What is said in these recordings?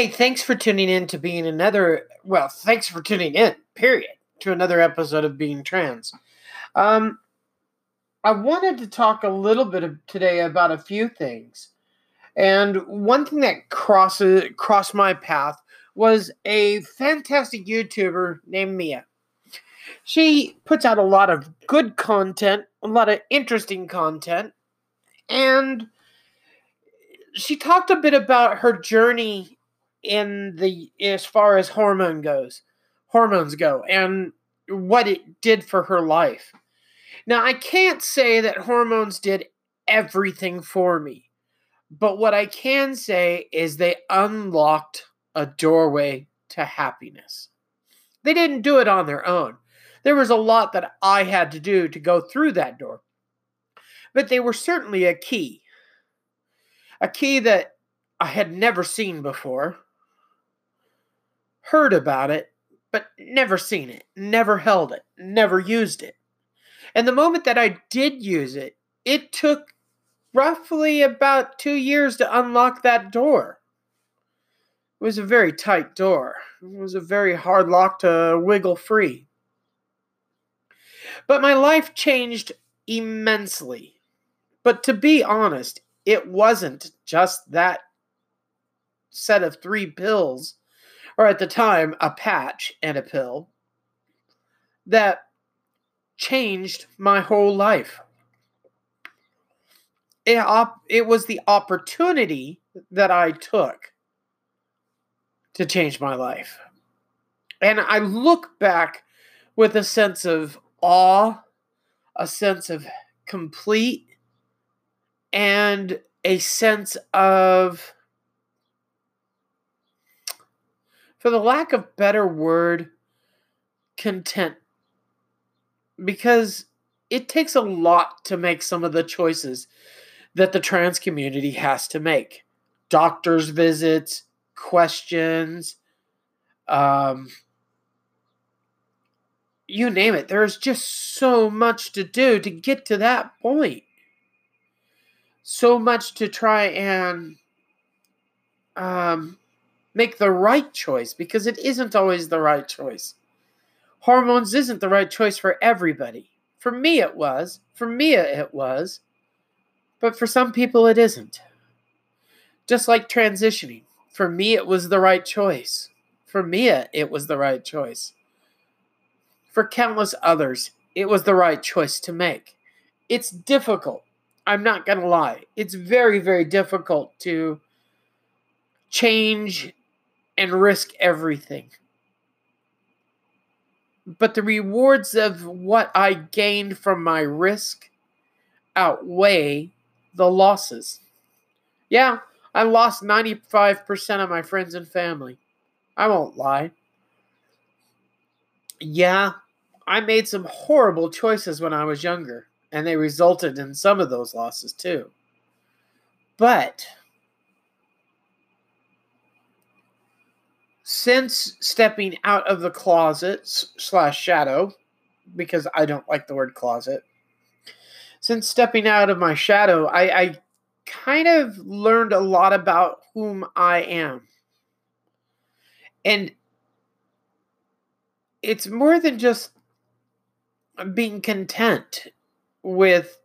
Hey, thanks for tuning in to being another. Well, thanks for tuning in. Period. To another episode of Being Trans. Um, I wanted to talk a little bit of, today about a few things, and one thing that crosses crossed my path was a fantastic YouTuber named Mia. She puts out a lot of good content, a lot of interesting content, and she talked a bit about her journey in the as far as hormone goes hormones go and what it did for her life. Now i can't say that hormones did everything for me but what i can say is they unlocked a doorway to happiness. They didn't do it on their own. There was a lot that i had to do to go through that door but they were certainly a key a key that i had never seen before heard about it, but never seen it, never held it, never used it. And the moment that I did use it, it took roughly about two years to unlock that door. It was a very tight door. It was a very hard lock to wiggle free. But my life changed immensely. But to be honest, it wasn't just that set of three pills or at the time, a patch and a pill that changed my whole life. It, op- it was the opportunity that I took to change my life. And I look back with a sense of awe, a sense of complete, and a sense of for the lack of better word, content. Because it takes a lot to make some of the choices that the trans community has to make doctor's visits, questions, um, you name it. There's just so much to do to get to that point. So much to try and um, make the right choice because it isn't always the right choice. Hormones isn't the right choice for everybody. For me, it was. For Mia, it was. But for some people, it isn't. Just like transitioning. For me, it was the right choice. For Mia, it was the right choice. For countless others, it was the right choice to make. It's difficult. I'm not going to lie. It's very, very difficult to change and risk everything. But the rewards of what I gained from my risk outweigh the losses. Yeah, I lost 95% of my friends and family. I won't lie. Yeah, I made some horrible choices when I was younger, and they resulted in some of those losses too. But since stepping out of the closet slash shadow, because I don't like the word closet, since stepping out of my shadow, I, I kind of learned a lot about whom I am. And it's more than just being content with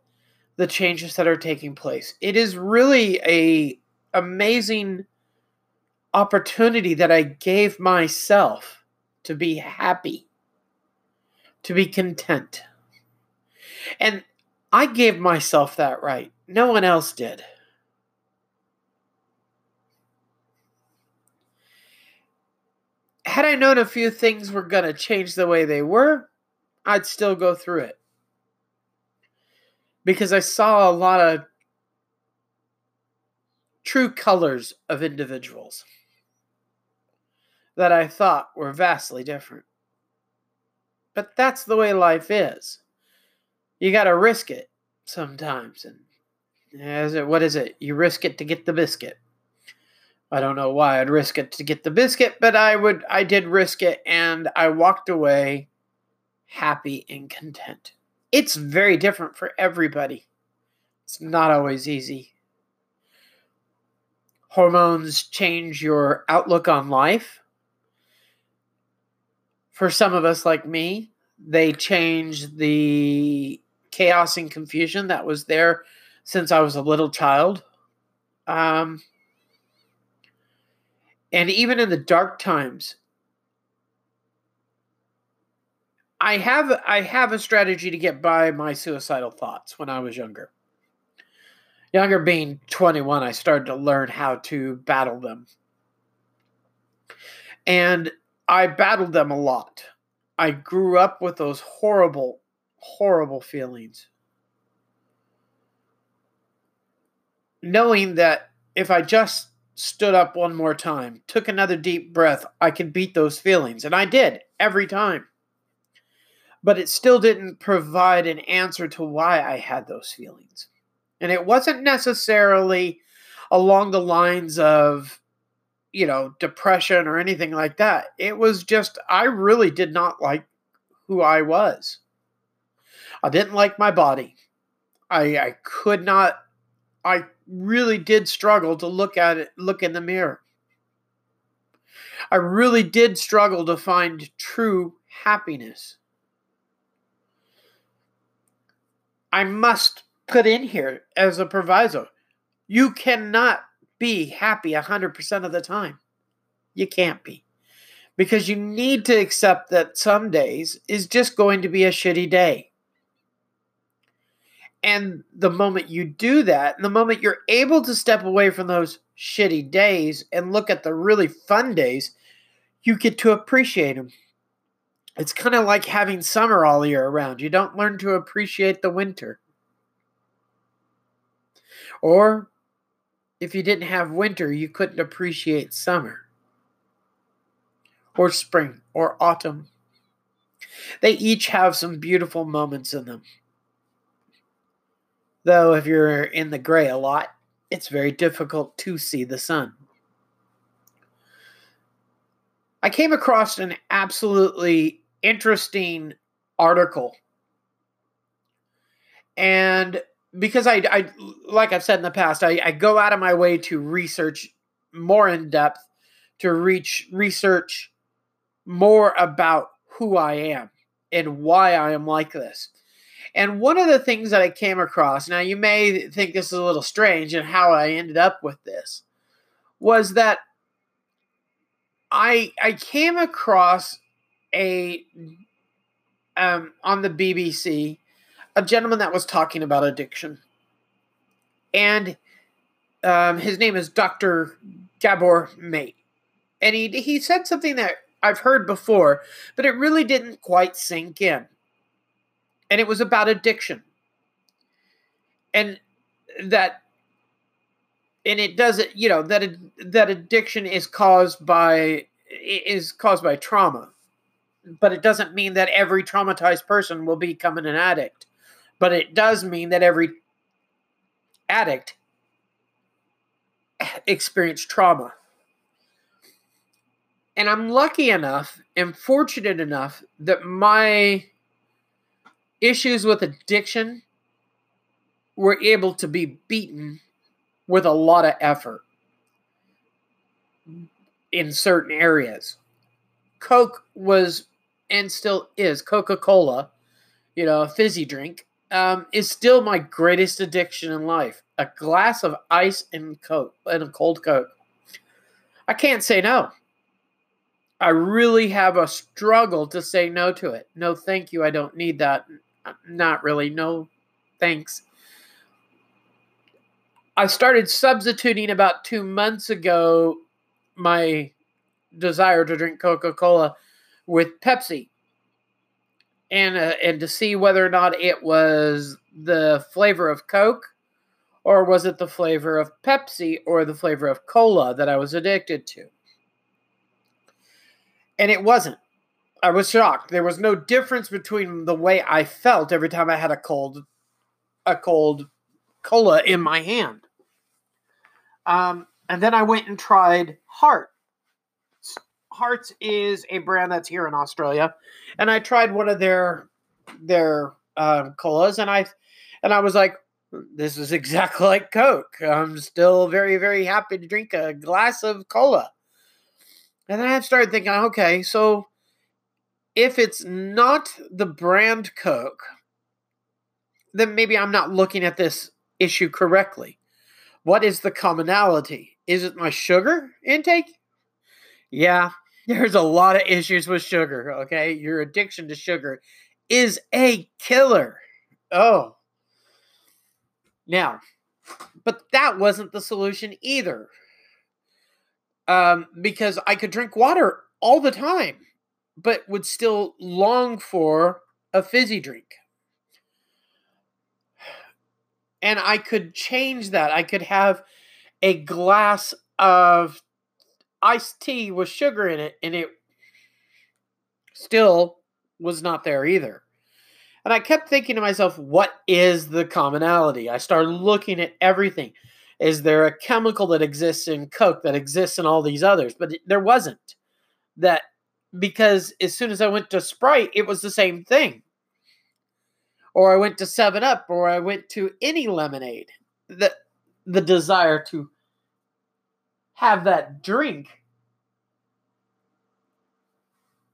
the changes that are taking place. It is really a amazing opportunity that I gave myself to be happy, to be content. And I gave myself that right. No one else did. Had I known a few things were going to change the way they were, I'd still go through it. Because I saw a lot of true colors of individuals that I thought were vastly different. But that's the way life is. You got to risk it sometimes. And is it, what is it? You risk it to get the biscuit. I don't know why I'd risk it to get the biscuit, but I would I did risk it and I walked away happy and content. It's very different for everybody. It's not always easy. Hormones change your outlook on life. For some of us, like me, they change the chaos and confusion that was there since I was a little child. Um, and even in the dark times, I have I have a strategy to get by my suicidal thoughts when I was younger. Younger being 21, I started to learn how to battle them. And I battled them a lot. I grew up with those horrible, horrible feelings. Knowing that if I just stood up one more time, took another deep breath, I could beat those feelings. And I did every time. But it still didn't provide an answer to why I had those feelings. And it wasn't necessarily along the lines of, you know, depression or anything like that. It was just, I really did not like who I was. I didn't like my body. I, I could not, I really did struggle to look at it, look in the mirror. I really did struggle to find true happiness. I must put in here as a proviso. You cannot be happy 100% of the time. You can't be. Because you need to accept that some days is just going to be a shitty day. And the moment you do that, the moment you're able to step away from those shitty days and look at the really fun days, you get to appreciate them. It's kind of like having summer all year around. You don't learn to appreciate the winter. Or if you didn't have winter, you couldn't appreciate summer or spring or autumn. They each have some beautiful moments in them. Though, if you're in the gray a lot, it's very difficult to see the sun. I came across an absolutely interesting article. And because I, I like I've said in the past, I, I go out of my way to research more in depth, to reach research more about who I am and why I am like this. And one of the things that I came across, now you may think this is a little strange and how I ended up with this, was that I I came across a um, on the BBC a gentleman that was talking about addiction. And um, his name is Dr. Gabor Mate. And he, he said something that I've heard before, but it really didn't quite sink in. And it was about addiction. And that and it doesn't you know that that addiction is caused by is caused by trauma but it doesn't mean that every traumatized person will become an addict but it does mean that every addict experienced trauma. And I'm lucky enough and fortunate enough that my issues with addiction were able to be beaten with a lot of effort in certain areas. Coke was and still is Coca Cola, you know, a fizzy drink, um, is still my greatest addiction in life. A glass of ice and coke and a cold coke. I can't say no. I really have a struggle to say no to it. No, thank you. I don't need that. Not really. No, thanks. I started substituting about two months ago my desire to drink Coca Cola with Pepsi and uh, and to see whether or not it was the flavor of Coke or was it the flavor of Pepsi or the flavor of cola that I was addicted to. And it wasn't. I was shocked. There was no difference between the way I felt every time I had a cold a cold cola in my hand. Um, and then I went and tried Heart. Hearts is a brand that's here in Australia, and I tried one of their their um, colas, and I and I was like, this is exactly like Coke. I'm still very, very happy to drink a glass of cola. And then I started thinking, okay, so if it's not the brand Coke, then maybe I'm not looking at this issue correctly. What is the commonality? Is it my sugar intake? Yeah, there's a lot of issues with sugar, okay? Your addiction to sugar is a killer. Oh. Now, but that wasn't the solution either. Um, because I could drink water all the time, but would still long for a fizzy drink. And I could change that. I could have a glass of iced tea with sugar in it, and it still was not there either. And I kept thinking to myself, what is the commonality? I started looking at everything. Is there a chemical that exists in Coke that exists in all these others? But there wasn't. That because as soon as I went to Sprite, it was the same thing. Or I went to 7 Up, or I went to any lemonade. The, the desire to have that drink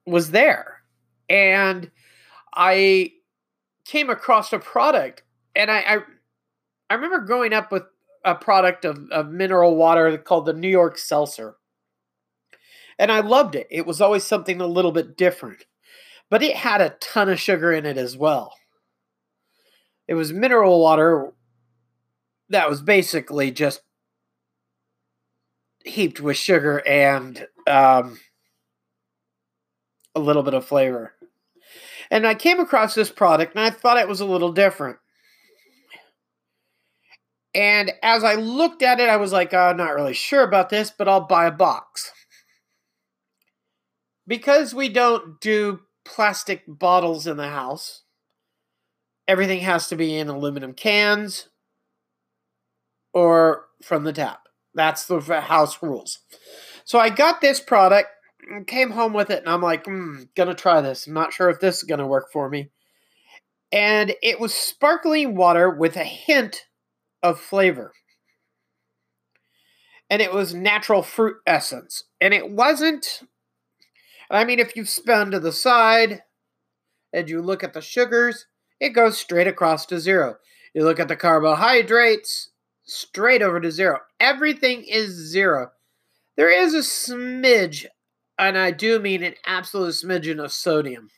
was there. And I came across a product and I, I, I remember growing up with a product of, of mineral water called the New York Seltzer. And I loved it. It was always something a little bit different. But it had a ton of sugar in it as well. It was mineral water that was basically just heaped with sugar and um, a little bit of flavor. And I came across this product and I thought it was a little different. And as I looked at it, I was like, I'm not really sure about this, but I'll buy a box. Because we don't do plastic bottles in the house, everything has to be in aluminum cans or from the tap. That's the house rules. So I got this product, came home with it, and I'm like, hmm, gonna try this. I'm not sure if this is gonna work for me. And it was sparkling water with a hint of flavor. And it was natural fruit essence. And it wasn't, I mean, if you spun to the side and you look at the sugars, it goes straight across to zero. You look at the carbohydrates, straight over to zero. Everything is zero. There is a smidge, and I do mean an absolute smidgen of sodium.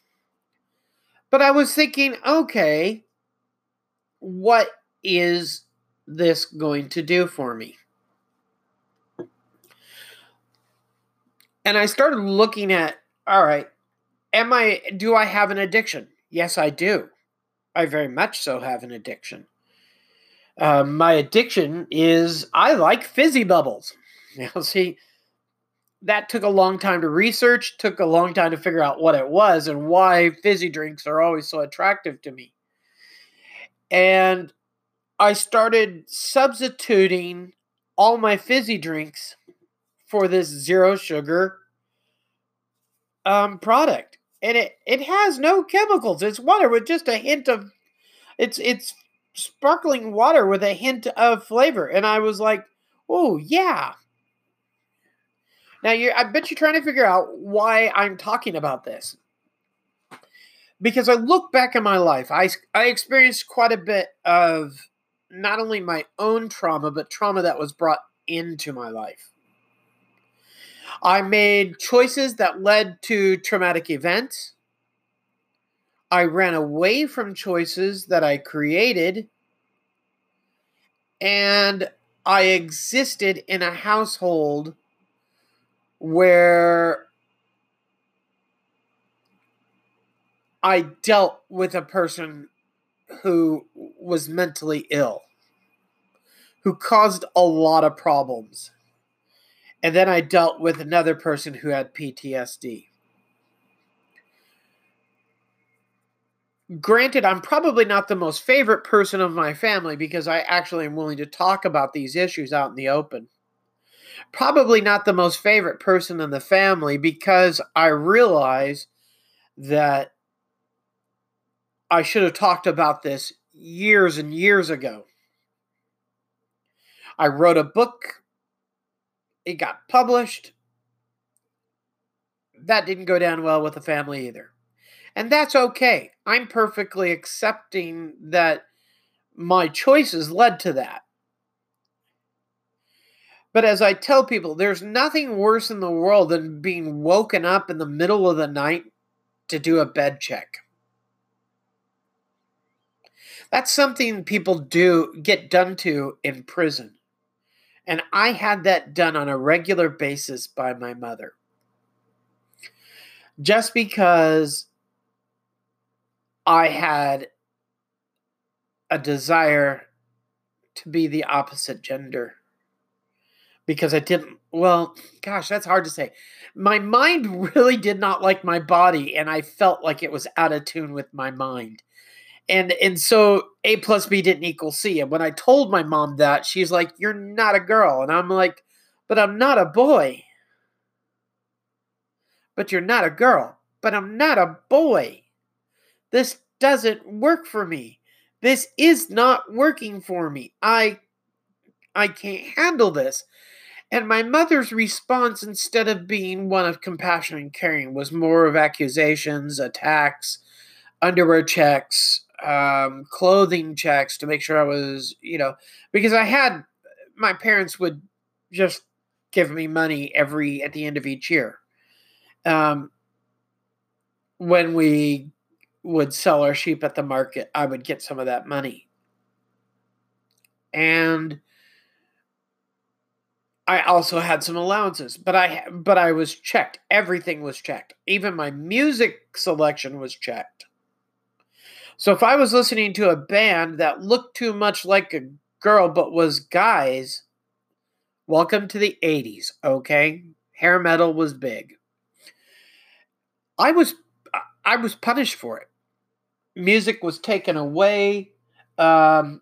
But I was thinking, okay, what is this going to do for me? And I started looking at, all right, am I do I have an addiction? Yes, I do. I very much so have an addiction. Uh, my addiction is I like fizzy bubbles. Now, see, that took a long time to research, took a long time to figure out what it was and why fizzy drinks are always so attractive to me. And I started substituting all my fizzy drinks for this zero sugar um, product. And it, it has no chemicals. It's water with just a hint of it's it's sparkling water with a hint of flavor. And I was like, oh yeah. Now you I bet you're trying to figure out why I'm talking about this. Because I look back in my life, I, I experienced quite a bit of not only my own trauma, but trauma that was brought into my life. I made choices that led to traumatic events. I ran away from choices that I created. And I existed in a household where I dealt with a person who was mentally ill, who caused a lot of problems. And then I dealt with another person who had PTSD. Granted, I'm probably not the most favorite person of my family because I actually am willing to talk about these issues out in the open. Probably not the most favorite person in the family because I realize that I should have talked about this years and years ago. I wrote a book, it got published. That didn't go down well with the family either. And that's okay. I'm perfectly accepting that my choices led to that. But as I tell people, there's nothing worse in the world than being woken up in the middle of the night to do a bed check. That's something people do get done to in prison. And I had that done on a regular basis by my mother. Just because I had a desire to be the opposite gender because I didn't. Well, gosh, that's hard to say. My mind really did not like my body, and I felt like it was out of tune with my mind. And and so A plus B didn't equal C. And when I told my mom that, she's like, "You're not a girl," and I'm like, "But I'm not a boy." But you're not a girl. But I'm not a boy. This doesn't work for me. This is not working for me. I I can't handle this. And my mother's response, instead of being one of compassion and caring, was more of accusations, attacks, underwear checks, um, clothing checks to make sure I was, you know, because I had my parents would just give me money every at the end of each year. Um, when we would sell our sheep at the market, I would get some of that money. And I also had some allowances, but I but I was checked. Everything was checked. Even my music selection was checked. So if I was listening to a band that looked too much like a girl but was guys, welcome to the 80s, okay? Hair metal was big. I was I was punished for it. Music was taken away. Um,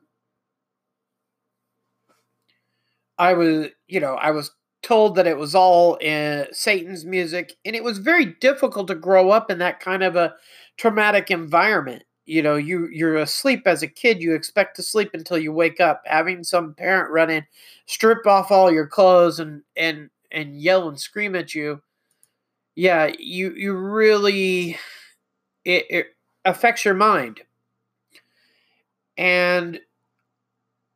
I was, you know, I was told that it was all in Satan's music, and it was very difficult to grow up in that kind of a traumatic environment. You know, you you're asleep as a kid. You expect to sleep until you wake up. Having some parent run in, strip off all your clothes, and and and yell and scream at you. Yeah, you you really it, it affects your mind. And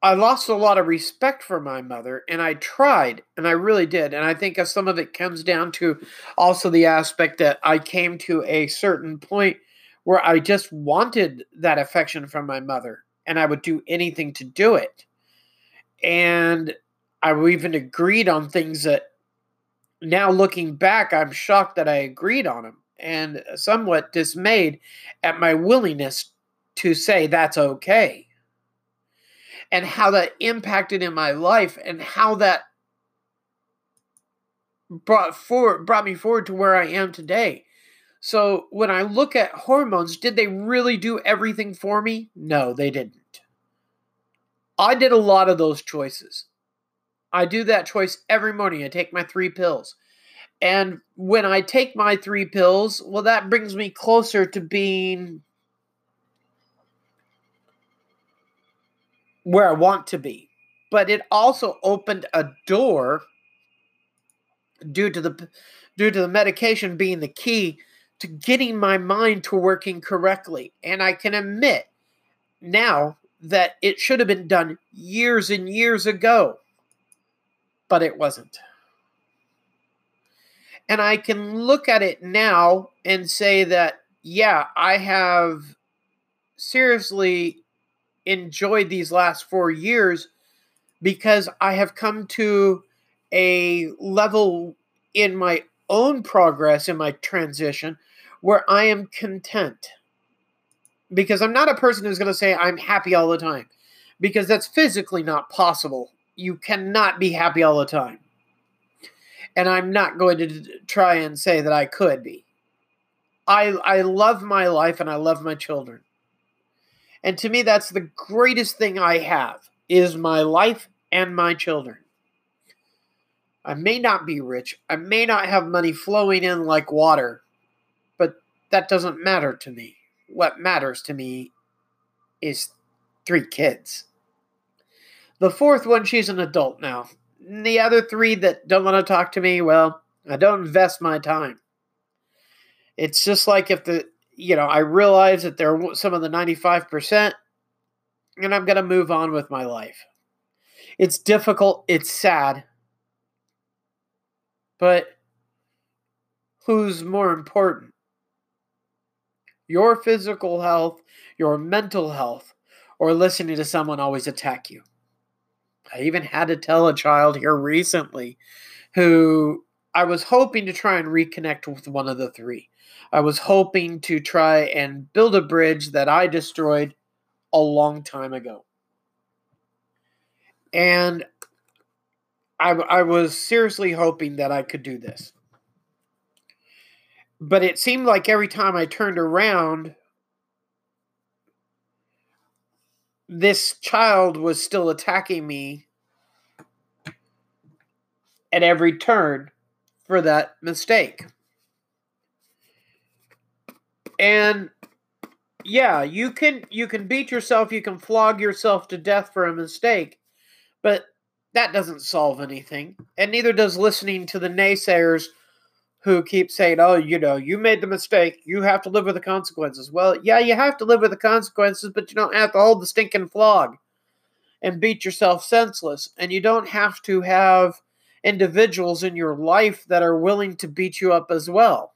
I lost a lot of respect for my mother, and I tried, and I really did. And I think some of it comes down to also the aspect that I came to a certain point where I just wanted that affection from my mother, and I would do anything to do it. And I even agreed on things that now looking back, I'm shocked that I agreed on them and somewhat dismayed at my willingness to say that's okay and how that impacted in my life and how that brought forward brought me forward to where I am today. So when I look at hormones, did they really do everything for me? No, they didn't. I did a lot of those choices. I do that choice every morning. I take my three pills. And when I take my three pills, well, that brings me closer to being where I want to be. But it also opened a door due to the due to the medication being the key to getting my mind to working correctly. And I can admit now that it should have been done years and years ago, but it wasn't. And I can look at it now and say that, yeah, I have seriously enjoyed these last four years because I have come to a level in my own progress in my transition where I am content. Because I'm not a person who's going to say I'm happy all the time, because that's physically not possible. You cannot be happy all the time. And I'm not going to try and say that I could be. I, I love my life and I love my children. And to me, that's the greatest thing I have is my life and my children. I may not be rich. I may not have money flowing in like water, but that doesn't matter to me. What matters to me is three kids. The fourth one, she's an adult now. The other three that don't want to talk to me, well, I don't invest my time. It's just like if the, you know, I realize that they're some of the 95%, and I'm going to move on with my life. It's difficult, it's sad. But who's more important? Your physical health, your mental health, or listening to someone always attack you? I even had to tell a child here recently who I was hoping to try and reconnect with one of the three. I was hoping to try and build a bridge that I destroyed a long time ago. And I, I was seriously hoping that I could do this. But it seemed like every time I turned around, this child was still attacking me at every turn for that mistake. And yeah, you can you can beat yourself, you can flog yourself to death for a mistake, but that doesn't solve anything. And neither does listening to the naysayers who keep saying, "Oh, you know, you made the mistake. You have to live with the consequences." Well, yeah, you have to live with the consequences, but you don't have to hold the stinking flog and beat yourself senseless. And you don't have to have individuals in your life that are willing to beat you up as well.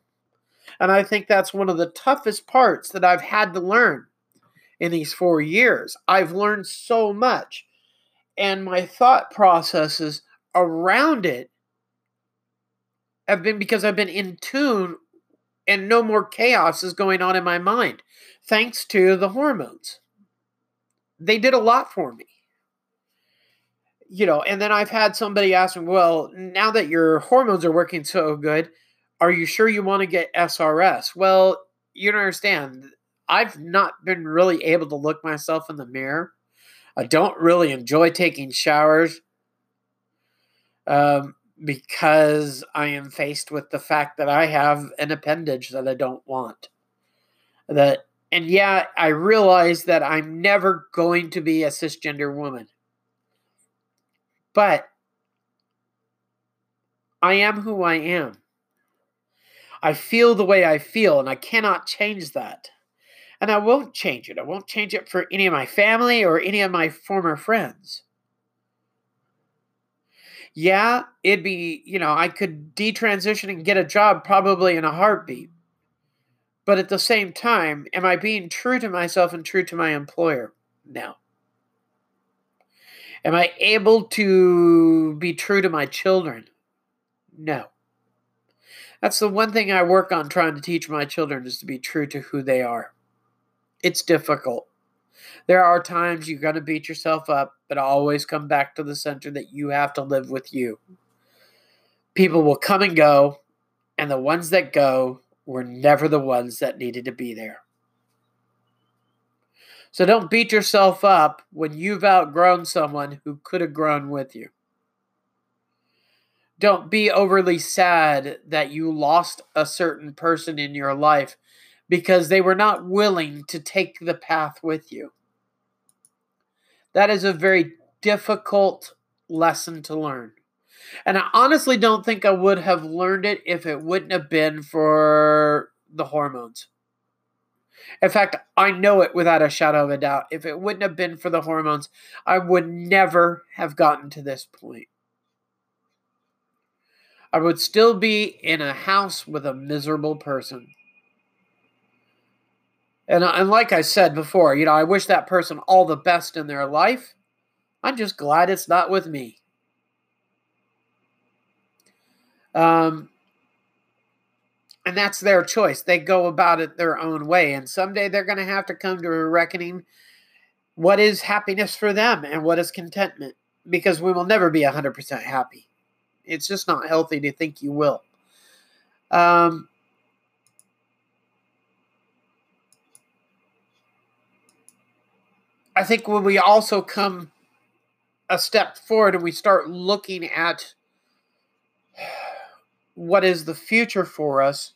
And I think that's one of the toughest parts that I've had to learn in these 4 years. I've learned so much and my thought processes around it have been because I've been in tune and no more chaos is going on in my mind thanks to the hormones. They did a lot for me. You know, and then I've had somebody ask me, well, now that your hormones are working so good, are you sure you want to get SRS? Well, you don't understand. I've not been really able to look myself in the mirror. I don't really enjoy taking showers. Um, because I am faced with the fact that I have an appendage that I don't want. That and yeah, I realize that I'm never going to be a cisgender woman. But I am who I am. I feel the way I feel, and I cannot change that. And I won't change it. I won't change it for any of my family or any of my former friends yeah, it'd be, you know, I could detransition and get a job probably in a heartbeat. But at the same time, am I being true to myself and true to my employer? No. Am I able to be true to my children? No. That's the one thing I work on trying to teach my children is to be true to who they are. It's difficult. There are times you're going to beat yourself up, but always come back to the center that you have to live with you. People will come and go, and the ones that go were never the ones that needed to be there. So don't beat yourself up when you've outgrown someone who could have grown with you. Don't be overly sad that you lost a certain person in your life because they were not willing to take the path with you. That is a very difficult lesson to learn. And I honestly don't think I would have learned it if it wouldn't have been for the hormones. In fact, I know it without a shadow of a doubt. If it wouldn't have been for the hormones, I would never have gotten to this point. I would still be in a house with a miserable person. And, uh, and like I said before, you know, I wish that person all the best in their life. I'm just glad it's not with me. Um, and that's their choice. They go about it their own way. And someday they're going to have to come to a reckoning what is happiness for them and what is contentment because we will never be 100% happy. It's just not healthy to think you will. Um, I think when we also come a step forward and we start looking at what is the future for us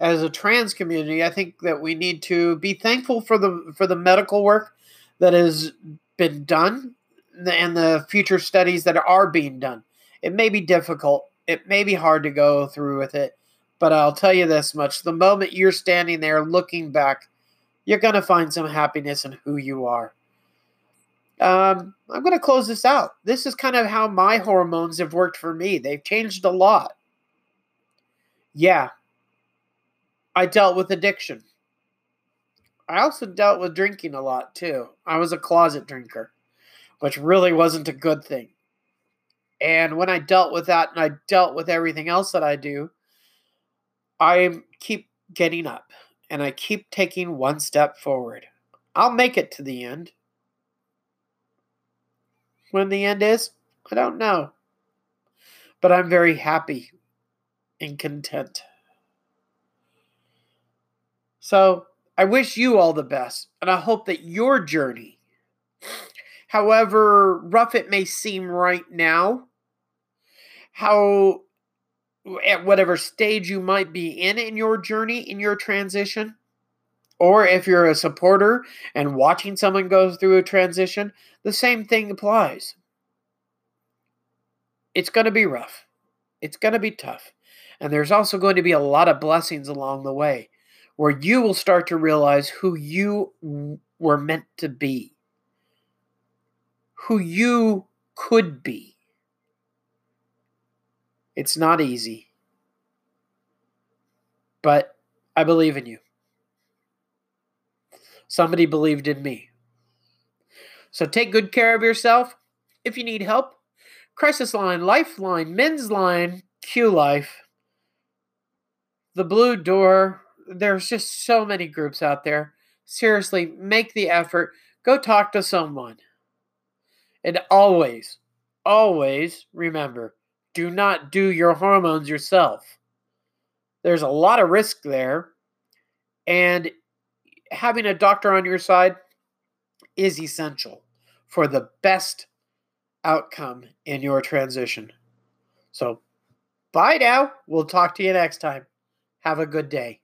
as a trans community, I think that we need to be thankful for the for the medical work that has been done, and the future studies that are being done. It may be difficult. It may be hard to go through with it, but I'll tell you this much: the moment you're standing there looking back, you're going to find some happiness in who you are. Um, I'm going to close this out. This is kind of how my hormones have worked for me. They've changed a lot. Yeah, I dealt with addiction. I also dealt with drinking a lot too. I was a closet drinker, which really wasn't a good thing. And when I dealt with that and I dealt with everything else that I do, I keep getting up and I keep taking one step forward. I'll make it to the end. When the end is, I don't know. But I'm very happy and content. So I wish you all the best, and I hope that your journey, however rough it may seem right now, how at whatever stage you might be in in your journey, in your transition, or if you're a supporter and watching someone go through a transition, the same thing applies. It's going to be rough. It's going to be tough. And there's also going to be a lot of blessings along the way where you will start to realize who you were meant to be, who you could be. It's not easy, but I believe in you. Somebody believed in me. So take good care of yourself. If you need help, Crisis Line, Lifeline, Men's Line, Q Life, The Blue Door, there's just so many groups out there. Seriously, make the effort. Go talk to someone. And always, always remember do not do your hormones yourself. There's a lot of risk there. And having a doctor on your side is essential for the best outcome in your transition. So, bye now. We'll talk to you next time. Have a good day.